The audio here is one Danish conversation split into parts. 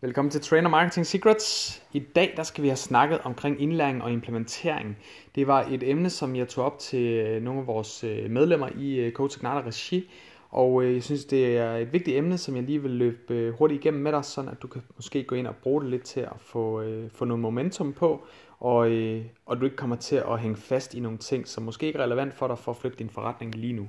Velkommen til Trainer Marketing Secrets. I dag der skal vi have snakket omkring indlæring og implementering. Det var et emne, som jeg tog op til øh, nogle af vores øh, medlemmer i øh, Coach Ignata Regi. Og jeg synes, det er et vigtigt emne, som jeg lige vil løbe hurtigt igennem med dig, sådan at du kan måske gå ind og bruge det lidt til at få, få noget momentum på, og, og du ikke kommer til at hænge fast i nogle ting, som måske ikke er relevant for dig for at flytte din forretning lige nu.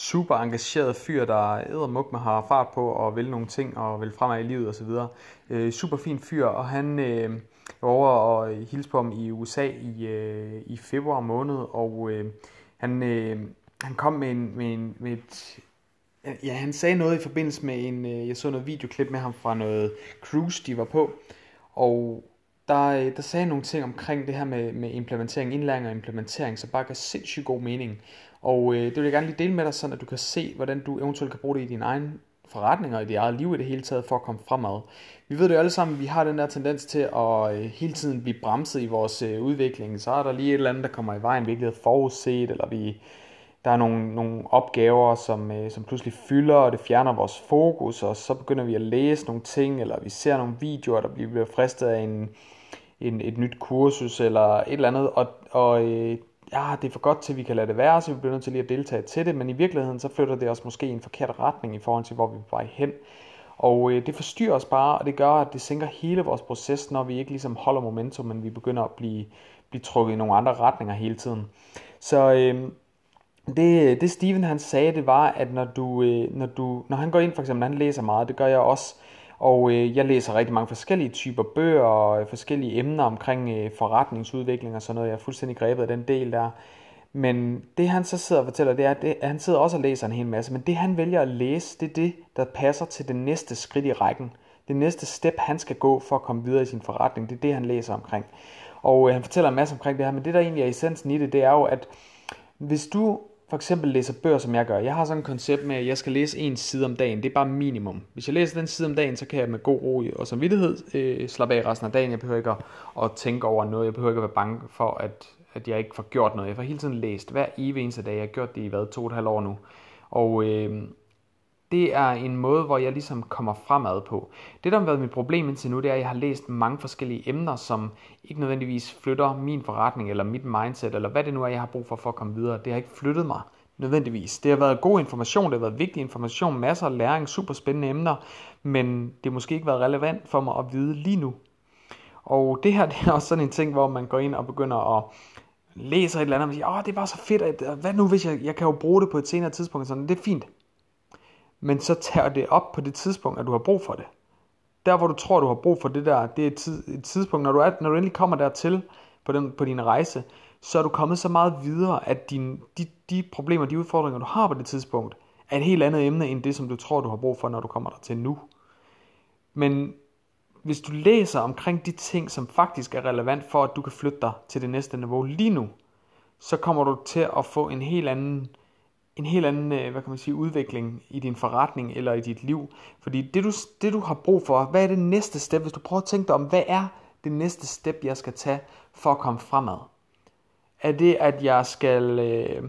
super engageret fyr, der ædermuk med har fart på og vil nogle ting og vil fremad i livet osv. Øh, super fin fyr, og han øh, var over og hilse på ham i USA i, øh, i februar måned, og øh, han, øh, han kom med, en, med, en, med et Ja, han sagde noget i forbindelse med en, øh, jeg så noget videoklip med ham fra noget cruise, de var på, og der, øh, der sagde nogle ting omkring det her med, med implementering, indlæring og implementering, så bare gav sindssygt god mening. Og øh, det vil jeg gerne lige dele med dig, sådan at du kan se, hvordan du eventuelt kan bruge det i din egen forretning og i dit eget liv i det hele taget for at komme fremad. Vi ved det jo alle sammen, vi har den der tendens til at øh, hele tiden blive bremset i vores øh, udvikling. Så er der lige et eller andet, der kommer i vejen, vi ikke havde forudset, eller vi, der er nogle, nogle opgaver, som, øh, som pludselig fylder, og det fjerner vores fokus, og så begynder vi at læse nogle ting, eller vi ser nogle videoer, der bliver fristet af en, en, et nyt kursus, eller et eller andet, og, og øh, ja, det er for godt til, at vi kan lade det være, så vi bliver nødt til lige at deltage til det, men i virkeligheden så flytter det os måske i en forkert retning i forhold til, hvor vi er på vej hen. Og øh, det forstyrrer os bare, og det gør, at det sænker hele vores proces, når vi ikke ligesom holder momentum, men vi begynder at blive, blive trukket i nogle andre retninger hele tiden. Så øh, det, det Steven han sagde, det var, at når du, øh, når du, når han går ind for eksempel, han læser meget, det gør jeg også, og øh, jeg læser rigtig mange forskellige typer bøger og øh, forskellige emner omkring øh, forretningsudvikling og sådan noget. Jeg er fuldstændig grebet af den del der. Men det han så sidder og fortæller, det er, at, det, at han sidder også og læser en hel masse. Men det han vælger at læse, det er det, der passer til det næste skridt i rækken. Det næste step, han skal gå for at komme videre i sin forretning, det er det, han læser omkring. Og øh, han fortæller en masse omkring det her, men det der egentlig er essensen i det, det er jo, at hvis du for eksempel læser bøger, som jeg gør. Jeg har sådan et koncept med, at jeg skal læse en side om dagen. Det er bare minimum. Hvis jeg læser den side om dagen, så kan jeg med god ro og samvittighed øh, slappe af resten af dagen. Jeg behøver ikke at, at tænke over noget. Jeg behøver ikke at være bange for, at, at jeg ikke får gjort noget. Jeg får hele tiden læst hver evig eneste dag. Jeg har gjort det i hvad, to og et halvt år nu. Og øh, det er en måde, hvor jeg ligesom kommer fremad på. Det, der har været mit problem indtil nu, det er, at jeg har læst mange forskellige emner, som ikke nødvendigvis flytter min forretning, eller mit mindset, eller hvad det nu er, jeg har brug for for at komme videre. Det har ikke flyttet mig nødvendigvis. Det har været god information, det har været vigtig information, masser af læring, super spændende emner, men det har måske ikke været relevant for mig at vide lige nu. Og det her det er også sådan en ting, hvor man går ind og begynder at læse et eller andet, og siger, åh, det var så fedt, at, hvad nu hvis jeg, jeg kan jo bruge det på et senere tidspunkt, sådan, det er fint men så tager det op på det tidspunkt, at du har brug for det. Der hvor du tror, du har brug for det der, det er et, tid, et tidspunkt, når du, er, når du endelig kommer dertil på, den, på din rejse, så er du kommet så meget videre, at din, de, de problemer, de udfordringer, du har på det tidspunkt, er et helt andet emne, end det, som du tror, du har brug for, når du kommer dertil nu. Men hvis du læser omkring de ting, som faktisk er relevant for, at du kan flytte dig til det næste niveau lige nu, så kommer du til at få en helt anden en helt anden øh, hvad kan man sige, udvikling i din forretning eller i dit liv. Fordi det du, det du har brug for, hvad er det næste step, hvis du prøver at tænke dig om, hvad er det næste step, jeg skal tage for at komme fremad? Er det, at jeg skal øh,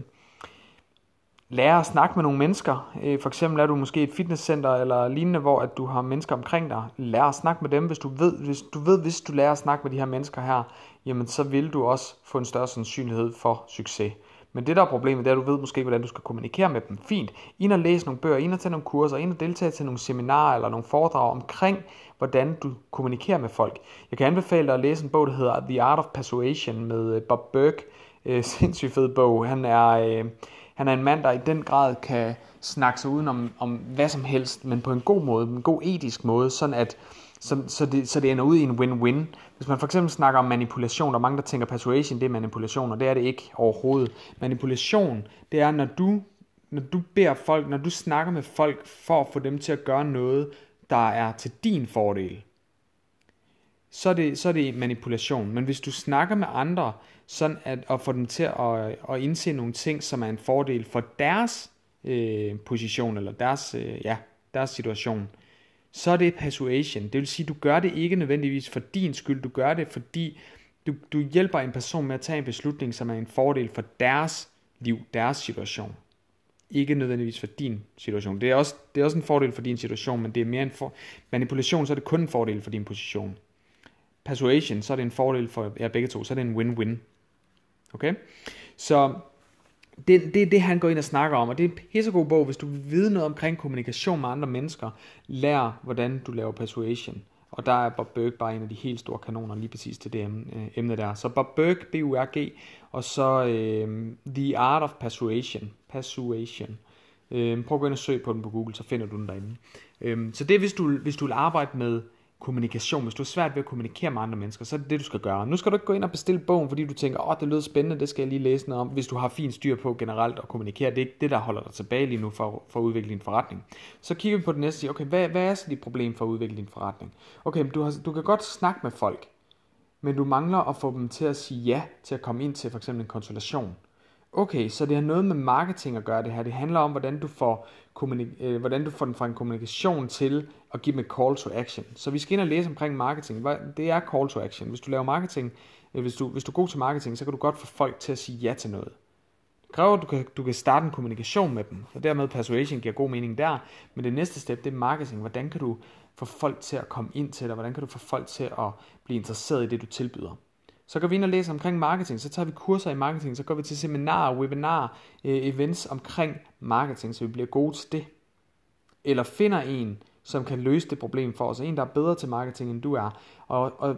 lære at snakke med nogle mennesker? Øh, for eksempel er du måske et fitnesscenter eller lignende, hvor at du har mennesker omkring dig. Lær at snakke med dem, hvis du ved, hvis du ved, hvis du lærer at snakke med de her mennesker her, jamen så vil du også få en større sandsynlighed for succes. Men det der er problemet, det er, at du ved måske, hvordan du skal kommunikere med dem. Fint. Ind og læse nogle bøger, ind og tage nogle kurser, ind og deltage til nogle seminarer eller nogle foredrag omkring, hvordan du kommunikerer med folk. Jeg kan anbefale dig at læse en bog, der hedder The Art of Persuasion med øh, Bob Burke. Øh, sindssygt fed bog. Han er, øh, han er en mand, der i den grad kan snakke sig uden om, om hvad som helst, men på en god måde, en god etisk måde, sådan at så, så, det, så det ender ud i en win-win. Hvis man for eksempel snakker om manipulation, der er mange, der tænker persuasion, det er manipulation, og det er det ikke overhovedet. Manipulation, det er, når du, når du beder folk, når du snakker med folk for at få dem til at gøre noget, der er til din fordel. så er, det, så er det manipulation. Men hvis du snakker med andre, sådan at, at få dem til at, at indse nogle ting, som er en fordel for deres øh, position, eller deres, øh, ja, deres situation, så er det persuasion. Det vil sige, du gør det ikke nødvendigvis for din skyld, du gør det, fordi du, du hjælper en person med at tage en beslutning, som er en fordel for deres liv, deres situation. Ikke nødvendigvis for din situation. Det er også, det er også en fordel for din situation, men det er mere en for, manipulation, så er det kun en fordel for din position. Persuasion, så er det en fordel for jer begge to, så er det en win-win. Okay? Så det, det er det, han går ind og snakker om, og det er en pissegod bog, hvis du vil vide noget omkring kommunikation med andre mennesker, lær hvordan du laver persuasion. Og der er Bob Burke bare en af de helt store kanoner lige præcis til det øh, emne der. Så Bob Burke, B-U-R-G, og så øh, The Art of Persuasion. Persuasion. Øh, prøv at gå ind og søg på den på Google, så finder du den derinde. Øh, så det er, hvis du, hvis du vil arbejde med kommunikation. Hvis du er svært ved at kommunikere med andre mennesker, så er det det, du skal gøre. Nu skal du ikke gå ind og bestille bogen, fordi du tænker, åh, oh, det lyder spændende, det skal jeg lige læse noget om. Hvis du har fint styr på generelt at kommunikere, det er ikke det, der holder dig tilbage lige nu for, for at udvikle din forretning. Så kigger vi på det næste og siger, okay, hvad, hvad er så dit problem for at udvikle din forretning? Okay, du, har, du kan godt snakke med folk, men du mangler at få dem til at sige ja til at komme ind til for eksempel en konsultation. Okay, så det har noget med marketing at gøre det her. Det handler om, hvordan du får, øh, hvordan du får den fra en kommunikation til at give dem et call to action. Så vi skal ind og læse omkring marketing. Det er call to action. Hvis du laver marketing, øh, hvis du, hvis du er god til marketing, så kan du godt få folk til at sige ja til noget. Det kræver, at du kan, du kan starte en kommunikation med dem, og dermed persuasion giver god mening der. Men det næste step, det er marketing. Hvordan kan du få folk til at komme ind til dig? Hvordan kan du få folk til at blive interesseret i det, du tilbyder? Så går vi ind og læser omkring marketing, så tager vi kurser i marketing, så går vi til seminarer, webinarer, øh, events omkring marketing, så vi bliver gode til det. Eller finder en, som kan løse det problem for os, en der er bedre til marketing end du er. Og, og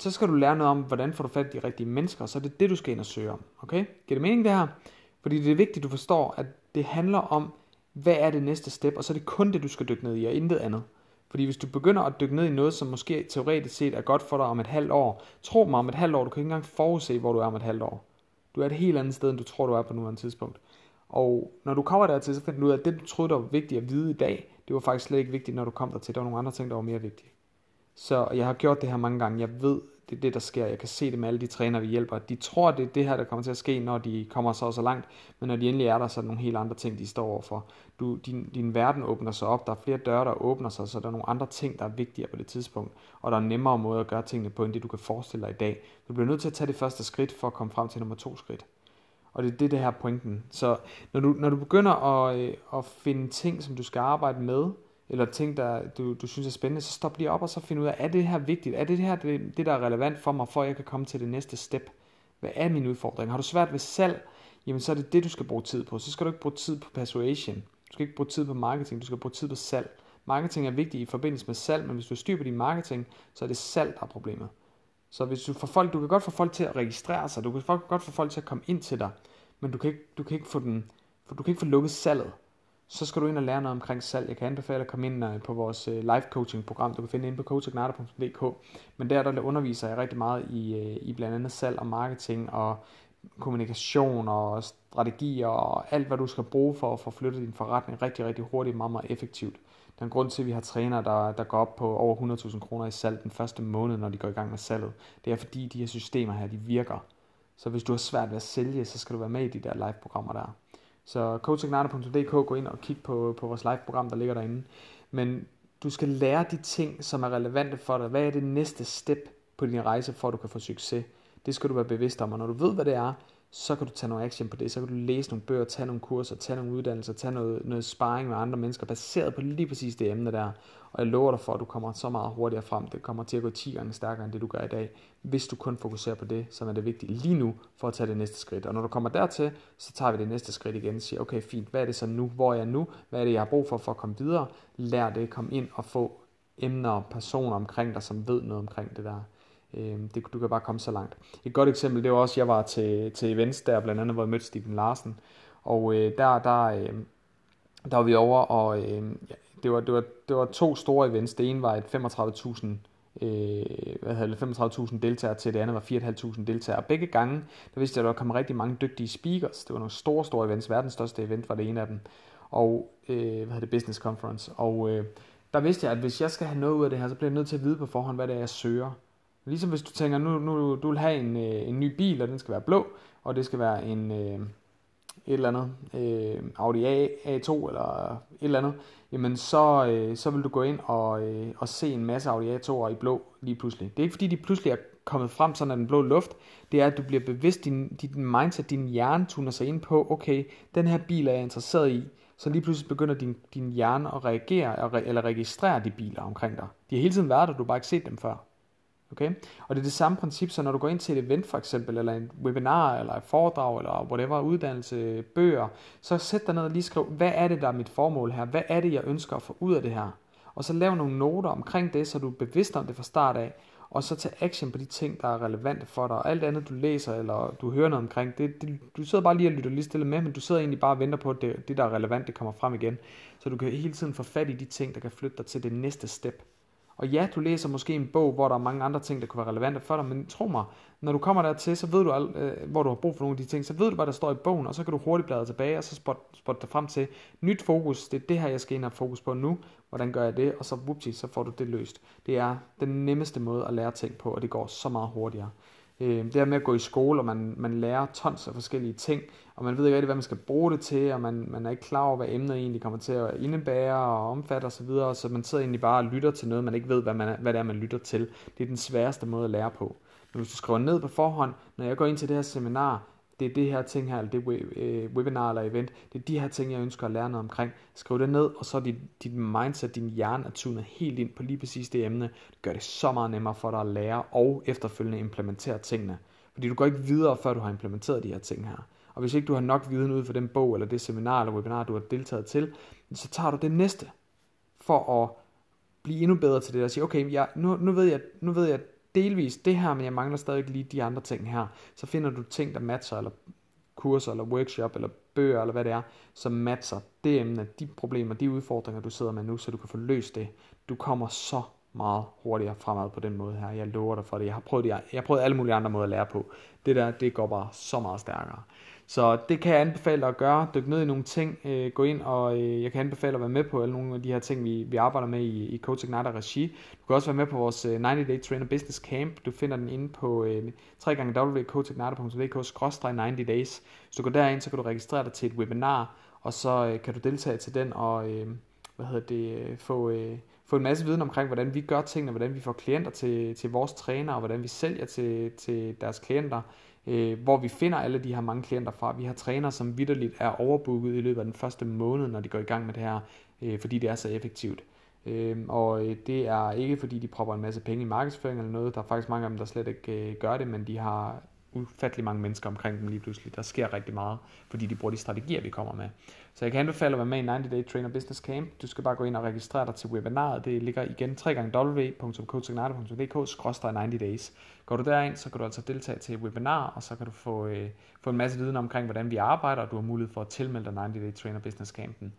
så skal du lære noget om, hvordan får du fat i de rigtige mennesker, så er det det, du skal ind og søge om. Okay? Giver det mening det her? Fordi det er vigtigt, at du forstår, at det handler om, hvad er det næste step, og så er det kun det, du skal dykke ned i, og intet andet. Fordi hvis du begynder at dykke ned i noget, som måske teoretisk set er godt for dig om et halvt år, tro mig om et halvt år, du kan ikke engang forudse, hvor du er om et halvt år. Du er et helt andet sted, end du tror, du er på nuværende tidspunkt. Og når du kommer dertil, så finder du ud af, at det, du troede, der var vigtigt at vide i dag, det var faktisk slet ikke vigtigt, når du kom dertil. Der var nogle andre ting, der var mere vigtige. Så jeg har gjort det her mange gange. Jeg ved, det er det, der sker. Jeg kan se det med alle de trænere, vi hjælper. De tror, det er det her, der kommer til at ske, når de kommer så så langt. Men når de endelig er der, så er der nogle helt andre ting, de står overfor. Du, din, din verden åbner sig op. Der er flere døre, der åbner sig, så der er nogle andre ting, der er vigtigere på det tidspunkt. Og der er nemmere måder at gøre tingene på, end det du kan forestille dig i dag. Du bliver nødt til at tage det første skridt, for at komme frem til nummer to skridt. Og det er det, det her pointen. Så når du, når du begynder at, øh, at finde ting, som du skal arbejde med, eller ting, der du, du synes er spændende, så stop lige op og så find ud af, er det her vigtigt? Er det her det, det, der er relevant for mig, for at jeg kan komme til det næste step? Hvad er min udfordring? Har du svært ved salg? Jamen så er det det, du skal bruge tid på. Så skal du ikke bruge tid på persuasion. Du skal ikke bruge tid på marketing, du skal bruge tid på salg. Marketing er vigtigt i forbindelse med salg, men hvis du styr på din marketing, så er det salg, der er problemet. Så hvis du får folk, du kan godt få folk til at registrere sig, du kan godt få folk til at komme ind til dig, men du kan ikke, du kan ikke få den, du kan ikke få lukket salget så skal du ind og lære noget omkring salg. Jeg kan anbefale at komme ind øh, på vores øh, live coaching program, du kan finde ind på coachagnata.dk. Men der, der underviser jeg rigtig meget i, øh, i blandt andet salg og marketing og kommunikation og strategier og alt, hvad du skal bruge for at få flyttet din forretning rigtig, rigtig hurtigt, meget, meget effektivt. Der er en grund til, at vi har trænere, der, der går op på over 100.000 kroner i salg den første måned, når de går i gang med salget. Det er fordi, de her systemer her, de virker. Så hvis du har svært ved at sælge, så skal du være med i de der live-programmer der. Så coachignata.dk, gå ind og kig på, på vores live-program, der ligger derinde. Men du skal lære de ting, som er relevante for dig. Hvad er det næste step på din rejse, for at du kan få succes? Det skal du være bevidst om, og når du ved, hvad det er, så kan du tage noget action på det. Så kan du læse nogle bøger, tage nogle kurser, tage nogle uddannelser, tage noget, noget sparring med andre mennesker, baseret på lige præcis det emne der. Og jeg lover dig for, at du kommer så meget hurtigere frem. Det kommer til at gå 10 gange stærkere, end det du gør i dag, hvis du kun fokuserer på det, som er det vigtige lige nu, for at tage det næste skridt. Og når du kommer dertil, så tager vi det næste skridt igen og siger, okay fint, hvad er det så nu? Hvor er jeg nu? Hvad er det, jeg har brug for for at komme videre? Lær det, kom ind og få emner og personer omkring dig, som ved noget omkring det der. Øh, det, du kan bare komme så langt. Et godt eksempel, det var også, jeg var til, til events der, blandt andet, hvor jeg mødte Steven Larsen. Og øh, der, der, øh, der var vi over, og øh, ja, det, var, det, var, det var to store events. Det ene var et 35.000 øh, hvad hedder det, 35.000 deltagere til, det andet var 4.500 deltagere. Begge gange, der vidste jeg, at der kom rigtig mange dygtige speakers. Det var nogle store, store events. Verdens største event var det ene af dem. Og, øh, hvad hedder det, Business Conference. Og øh, der vidste jeg, at hvis jeg skal have noget ud af det her, så bliver jeg nødt til at vide på forhånd, hvad det er, jeg søger. Ligesom hvis du tænker, nu, nu du vil have en, øh, en ny bil, og den skal være blå, og det skal være en, øh, et eller andet, øh, Audi A, A2 eller et eller andet, jamen så, øh, så vil du gå ind og, øh, og se en masse Audi A2'er i blå lige pludselig. Det er ikke fordi, de pludselig er kommet frem sådan af den blå luft. Det er, at du bliver bevidst, din, din mindset, din hjerne tuner sig ind på, okay, den her bil er jeg interesseret i. Så lige pludselig begynder din, din hjerne at reagere eller registrere de biler omkring dig. De har hele tiden været der, du har bare ikke set dem før. Okay? Og det er det samme princip, så når du går ind til et event for eksempel, eller en webinar, eller et foredrag, eller whatever, uddannelse, bøger, så sæt dig ned og lige skriv, hvad er det, der er mit formål her? Hvad er det, jeg ønsker at få ud af det her? Og så lav nogle noter omkring det, så du er bevidst om det fra start af, og så tage action på de ting, der er relevante for dig. Og alt andet, du læser eller du hører noget omkring, det, det, du sidder bare lige og lytter lige stille med, men du sidder egentlig bare og venter på, at det, det, der er relevant, det kommer frem igen. Så du kan hele tiden få fat i de ting, der kan flytte dig til det næste step. Og ja, du læser måske en bog, hvor der er mange andre ting, der kunne være relevante for dig, men tro mig, når du kommer dertil, så ved du, alt, øh, hvor du har brug for nogle af de ting, så ved du, hvad der står i bogen, og så kan du hurtigt bladre tilbage, og så spotte spot dig frem til, nyt fokus, det er det her, jeg skal ind og fokus på nu, hvordan gør jeg det, og så whoopsie, så får du det løst. Det er den nemmeste måde at lære ting på, og det går så meget hurtigere. Øh, det her med at gå i skole, og man, man lærer tons af forskellige ting, og man ved ikke rigtig, hvad man skal bruge det til, og man, man er ikke klar over, hvad emnet egentlig kommer til at indebære og omfatte osv., så, videre, så man sidder egentlig bare og lytter til noget, man ikke ved, hvad, man, hvad det er, man lytter til. Det er den sværeste måde at lære på. Men hvis du skriver ned på forhånd, når jeg går ind til det her seminar, det er det her ting her, eller det øh, webinar eller event, det er de her ting, jeg ønsker at lære noget omkring. Skriv det ned, og så er dit, dit mindset, din hjerne er tunet helt ind på lige præcis det emne. Det gør det så meget nemmere for dig at lære og efterfølgende implementere tingene. Fordi du går ikke videre, før du har implementeret de her ting her. Og hvis ikke du har nok viden ud for den bog, eller det seminar eller webinar, du har deltaget til, så tager du det næste, for at blive endnu bedre til det, og sige, okay, jeg, nu, nu, ved jeg, nu ved jeg delvis det her, men jeg mangler stadig lige de andre ting her. Så finder du ting, der matcher, eller kurser, eller workshop, eller bøger, eller hvad det er, som matcher det emne, de problemer, de udfordringer, du sidder med nu, så du kan få løst det. Du kommer så meget hurtigere fremad på den måde her. Jeg lover dig for det. Jeg har prøvet, det, jeg har prøvet alle mulige andre måder at lære på. Det der, det går bare så meget stærkere. Så det kan jeg anbefale dig at gøre. Dyk ned i nogle ting. Øh, gå ind, og øh, jeg kan anbefale at være med på alle nogle af de her ting, vi, vi arbejder med i, i Coach Ignite regi. Du kan også være med på vores øh, 90 Day Trainer Business Camp. Du finder den inde på øh, www.coachignite.dk-90 days. Hvis du går derind, så kan du registrere dig til et webinar, og så øh, kan du deltage til den og øh, hvad hedder det, øh, få, øh, få en masse viden omkring, hvordan vi gør tingene, hvordan vi får klienter til, til vores træner, og hvordan vi sælger til, til deres klienter øh, hvor vi finder alle de her mange klienter fra. Vi har trænere, som vidderligt er overbooket i løbet af den første måned, når de går i gang med det her, øh, fordi det er så effektivt. Øhm, øh, og det er ikke fordi, de propper en masse penge i markedsføring eller noget. Der er faktisk mange af dem, der slet ikke øh, gør det, men de har ufattelig mange mennesker omkring dem lige pludselig. Der sker rigtig meget, fordi de bruger de strategier, vi kommer med. Så jeg kan anbefale at være med i 90 Day Trainer Business Camp. Du skal bare gå ind og registrere dig til webinaret. Det ligger igen www.coachignate.dk-90 days. Går du derind, så kan du altså deltage til et webinar, og så kan du få, øh, få en masse viden omkring, hvordan vi arbejder, og du har mulighed for at tilmelde dig 90 Day Trainer Business Campen.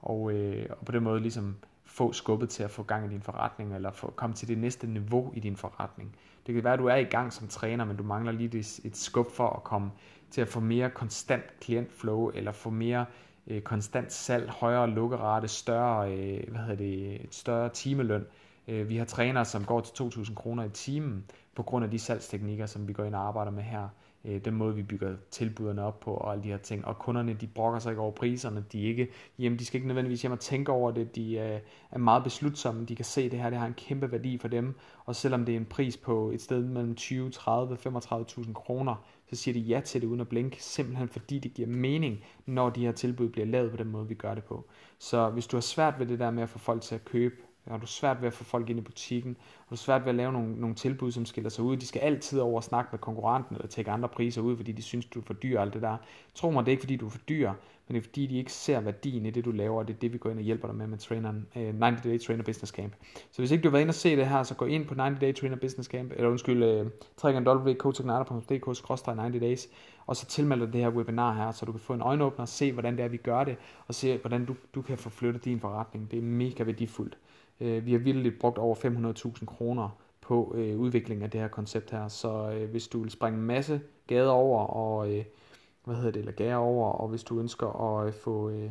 Og, øh, og på den måde ligesom få skubbet til at få gang i din forretning, eller få, komme til det næste niveau i din forretning. Det kan være, at du er i gang som træner, men du mangler lige et, et skub for at komme til at få mere konstant klientflow, eller få mere øh, konstant salg, højere lukkerate, større, øh, hvad hedder det, et større timeløn. Øh, vi har trænere, som går til 2.000 kroner i timen på grund af de salgsteknikker, som vi går ind og arbejder med her øh, den måde, vi bygger tilbuderne op på og alle de her ting. Og kunderne, de brokker sig ikke over priserne. De, ikke, jamen, de skal ikke nødvendigvis hjem og tænke over det. De er, er meget beslutsomme. De kan se, at det her det har en kæmpe værdi for dem. Og selvom det er en pris på et sted mellem 20, 30, 35.000 kroner, så siger de ja til det uden at blinke, simpelthen fordi det giver mening, når de her tilbud bliver lavet på den måde, vi gør det på. Så hvis du har svært ved det der med at få folk til at købe Øh, har du svært ved at få folk ind i butikken, har du svært ved at lave nogle, nogle tilbud, som skiller sig ud. De skal altid over og snakke med konkurrenten eller tage andre priser ud, fordi de synes, du er for dyr alt det der. Tro mig, det er ikke fordi, du er for dyr, men det er fordi, de ikke ser værdien i det, du laver, og det er det, vi går ind og hjælper dig med med traineren, øh, 90 Day Trainer Business Camp. Så hvis ikke du har været inde og se det her, så gå ind på 90 Day Trainer Business Camp, eller undskyld, uh, www.coachignator.dk 90 days, og så tilmeld dig det her webinar her, så du kan få en øjenåbner og se, hvordan det er, vi gør det, og se, hvordan du, du kan få flyttet din forretning. Det er mega værdifuldt. Øh, vi har vildt brugt over 500.000 kroner på øh, udviklingen af det her koncept her, så øh, hvis du vil springe en masse gader over, og øh, hvad hedder det, eller over, og hvis du ønsker at øh, få øh,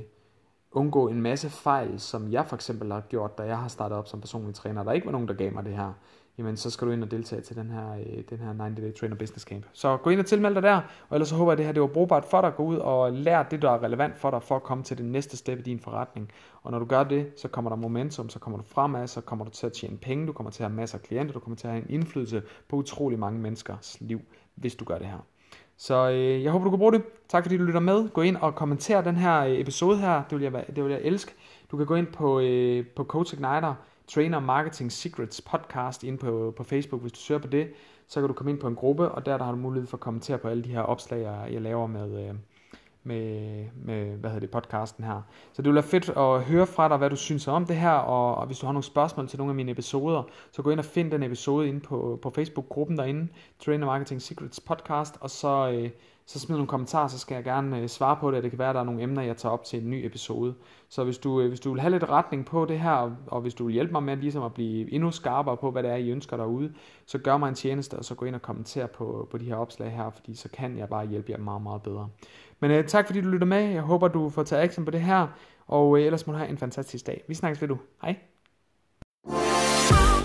undgå en masse fejl, som jeg for eksempel har gjort, da jeg har startet op som personlig træner, der ikke var nogen, der gav mig det her, jamen så skal du ind og deltage til den her, øh, den her 90 Day Trainer Business Camp. Så gå ind og tilmeld dig der, og ellers så håber jeg, at det her det var brugbart for dig. Gå ud og lær det, der er relevant for dig, for at komme til det næste step i din forretning. Og når du gør det, så kommer der momentum, så kommer du fremad, så kommer du til at tjene penge, du kommer til at have masser af klienter, du kommer til at have en indflydelse på utrolig mange menneskers liv, hvis du gør det her. Så øh, jeg håber, du kan bruge det. Tak fordi du lytter med. Gå ind og kommenter den her øh, episode her. Det vil jeg, det vil jeg elske. Du kan gå ind på, øh, på Coach Igniter, Trainer Marketing Secrets podcast ind på, på Facebook. Hvis du søger på det, så kan du komme ind på en gruppe, og der, der har du mulighed for at kommentere på alle de her opslag, jeg laver med, øh, med, med hvad hedder det, podcasten her. Så det vil være fedt at høre fra dig, hvad du synes om det her, og, og hvis du har nogle spørgsmål til nogle af mine episoder, så gå ind og find den episode inde på, på Facebook-gruppen derinde, Trainer Marketing Secrets Podcast, og så, øh, så smid nogle kommentarer, så skal jeg gerne øh, svare på det, det kan være, at der er nogle emner, jeg tager op til en ny episode. Så hvis du, øh, hvis du vil have lidt retning på det her, og, og hvis du vil hjælpe mig med ligesom at blive endnu skarpere på, hvad det er, I ønsker derude, så gør mig en tjeneste, og så gå ind og kommenter på, på de her opslag her, fordi så kan jeg bare hjælpe jer meget, meget bedre. Men øh, tak fordi du lytter med. Jeg håber, du får taget action på det her. Og øh, ellers må du have en fantastisk dag. Vi snakkes ved du. Hej.